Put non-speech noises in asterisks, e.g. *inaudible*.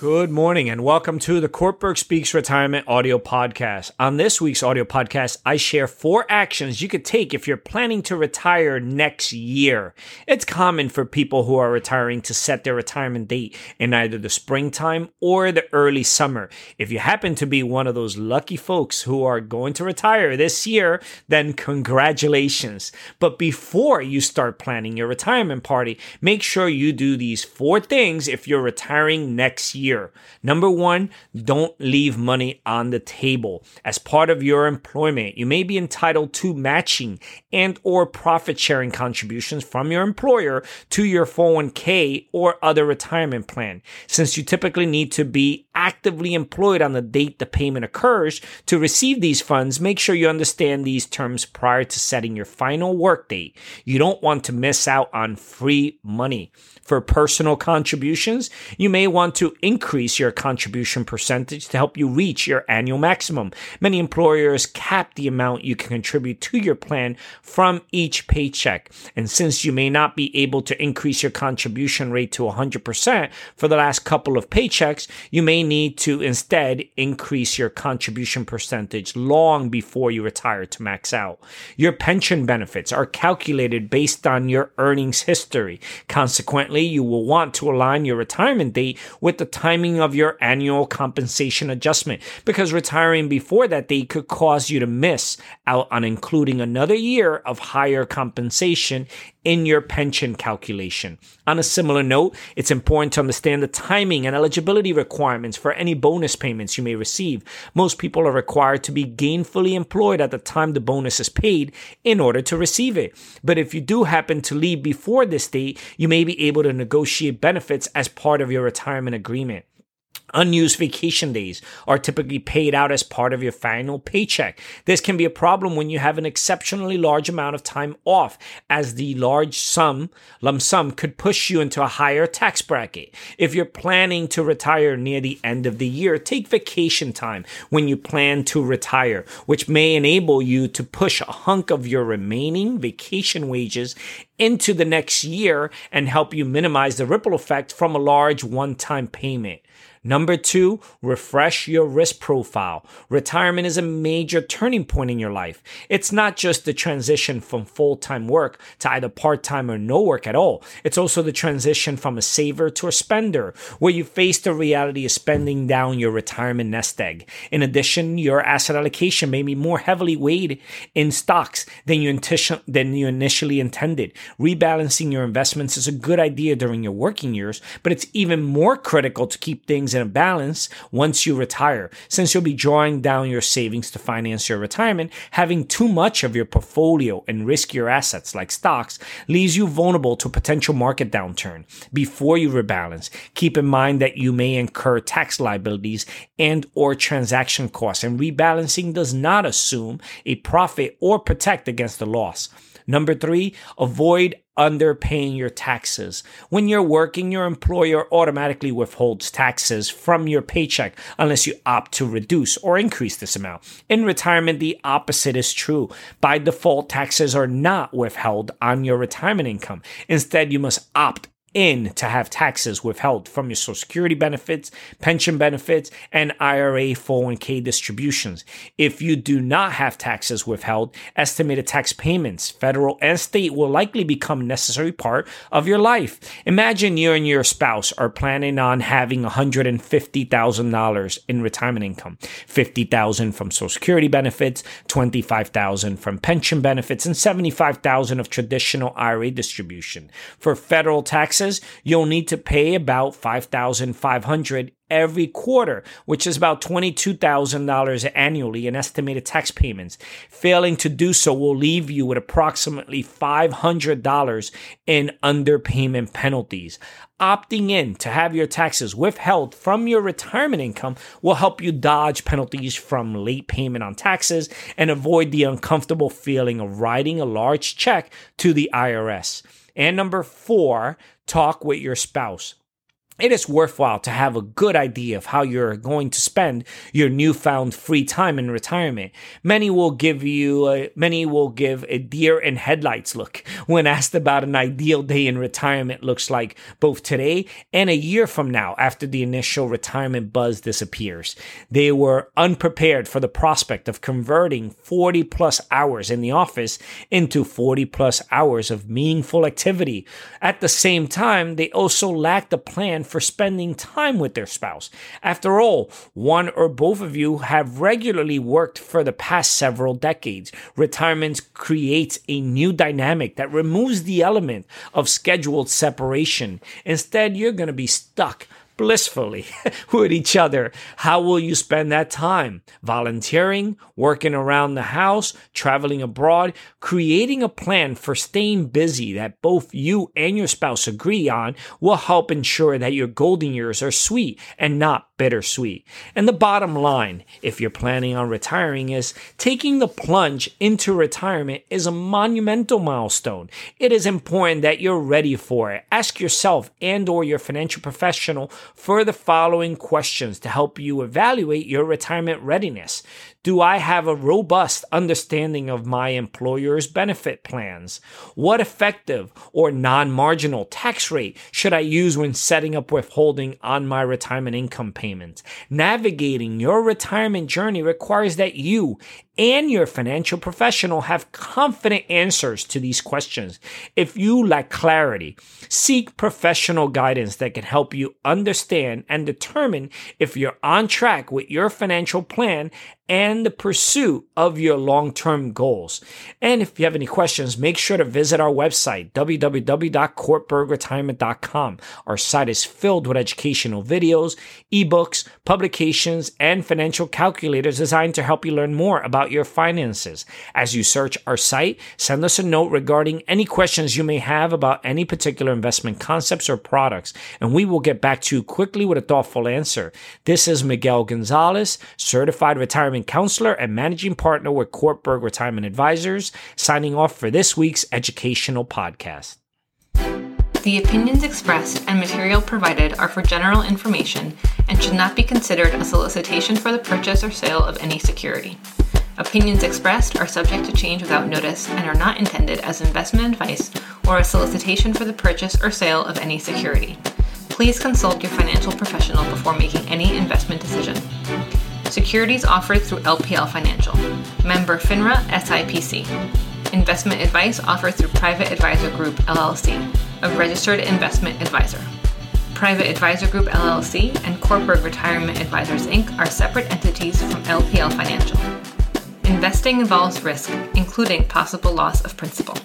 Good morning and welcome to the Kortberg Speaks Retirement audio podcast. On this week's audio podcast, I share four actions you could take if you're planning to retire next year. It's common for people who are retiring to set their retirement date in either the springtime or the early summer. If you happen to be one of those lucky folks who are going to retire this year, then congratulations. But before you start planning your retirement party, make sure you do these four things if you're retiring next year year. Number one, don't leave money on the table. As part of your employment, you may be entitled to matching and or profit sharing contributions from your employer to your 401k or other retirement plan. Since you typically need to be actively employed on the date the payment occurs to receive these funds, make sure you understand these terms prior to setting your final work date. You don't want to miss out on free money. For personal contributions, you may want to increase your contribution percentage to help you reach your annual maximum. Many employers cap the amount you can contribute to your plan from each paycheck. And since you may not be able to increase your contribution rate to 100% for the last couple of paychecks, you may need to instead increase your contribution percentage long before you retire to max out. Your pension benefits are calculated based on your earnings history. Consequently, you will want to align your retirement date with the timing of your annual compensation adjustment because retiring before that date could cause you to miss out on including another year of higher compensation in your pension calculation. On a similar note, it's important to understand the timing and eligibility requirements for any bonus payments you may receive. Most people are required to be gainfully employed at the time the bonus is paid in order to receive it. But if you do happen to leave before this date, you may be able to negotiate benefits as part of your retirement agreement. Unused vacation days are typically paid out as part of your final paycheck. This can be a problem when you have an exceptionally large amount of time off, as the large sum, lump sum, could push you into a higher tax bracket. If you're planning to retire near the end of the year, take vacation time when you plan to retire, which may enable you to push a hunk of your remaining vacation wages into the next year and help you minimize the ripple effect from a large one time payment. Number two, refresh your risk profile. Retirement is a major turning point in your life. It's not just the transition from full time work to either part time or no work at all. It's also the transition from a saver to a spender, where you face the reality of spending down your retirement nest egg. In addition, your asset allocation may be more heavily weighed in stocks than you, than you initially intended. Rebalancing your investments is a good idea during your working years, but it's even more critical to keep things in a balance once you retire, since you'll be drawing down your savings to finance your retirement. Having too much of your portfolio in riskier assets like stocks leaves you vulnerable to potential market downturn. Before you rebalance, keep in mind that you may incur tax liabilities and or transaction costs, and rebalancing does not assume a profit or protect against a loss. Number three, avoid underpaying your taxes. When you're working, your employer automatically withholds taxes from your paycheck unless you opt to reduce or increase this amount. In retirement, the opposite is true. By default, taxes are not withheld on your retirement income. Instead, you must opt in to have taxes withheld from your Social Security benefits, pension benefits, and IRA 401k distributions. If you do not have taxes withheld, estimated tax payments, federal and state, will likely become a necessary part of your life. Imagine you and your spouse are planning on having $150,000 in retirement income, 50,000 from Social Security benefits, 25,000 from pension benefits, and 75,000 of traditional IRA distribution. For federal tax taxes, you'll need to pay about 5500 every quarter, which is about $22,000 annually in estimated tax payments. Failing to do so will leave you with approximately $500 in underpayment penalties. Opting in to have your taxes withheld from your retirement income will help you dodge penalties from late payment on taxes and avoid the uncomfortable feeling of writing a large check to the IRS. And number four, talk with your spouse it is worthwhile to have a good idea of how you're going to spend your newfound free time in retirement. Many will give you, a, many will give a deer in headlights look when asked about an ideal day in retirement looks like both today and a year from now after the initial retirement buzz disappears. They were unprepared for the prospect of converting 40 plus hours in the office into 40 plus hours of meaningful activity. At the same time, they also lacked a plan for spending time with their spouse. After all, one or both of you have regularly worked for the past several decades. Retirement creates a new dynamic that removes the element of scheduled separation. Instead, you're going to be stuck blissfully *laughs* with each other. How will you spend that time? Volunteering, working around the house, traveling abroad, creating a plan for staying busy that both you and your spouse agree on will help ensure that your golden years are sweet and not bittersweet. And the bottom line, if you're planning on retiring, is taking the plunge into retirement is a monumental milestone. It is important that you're ready for it. Ask yourself and or your financial professional for the following questions to help you evaluate your retirement readiness. Do I have a robust understanding of my employer's benefit plans? What effective or non marginal tax rate should I use when setting up withholding on my retirement income payments? Navigating your retirement journey requires that you and your financial professional have confident answers to these questions. If you lack clarity, seek professional guidance that can help you understand and determine if you're on track with your financial plan and the pursuit of your long term goals. And if you have any questions, make sure to visit our website, www.courtbergretirement.com. Our site is filled with educational videos, ebooks, publications, and financial calculators designed to help you learn more about your finances. As you search our site, send us a note regarding any questions you may have about any particular investment concepts or products, and we will get back to you quickly with a thoughtful answer. This is Miguel Gonzalez, certified retirement retirement counselor and managing partner with Kortberg Retirement Advisors, signing off for this week's educational podcast. The opinions expressed and material provided are for general information and should not be considered a solicitation for the purchase or sale of any security. Opinions expressed are subject to change without notice and are not intended as investment advice or a solicitation for the purchase or sale of any security. Please consult your financial professional before making any investment decision. Securities offered through LPL Financial. Member FINRA SIPC. Investment advice offered through Private Advisor Group LLC, a registered investment advisor. Private Advisor Group LLC and Kortberg Retirement Advisors Inc. are separate entities from LPL Financial. Investing involves risk, including possible loss of principal.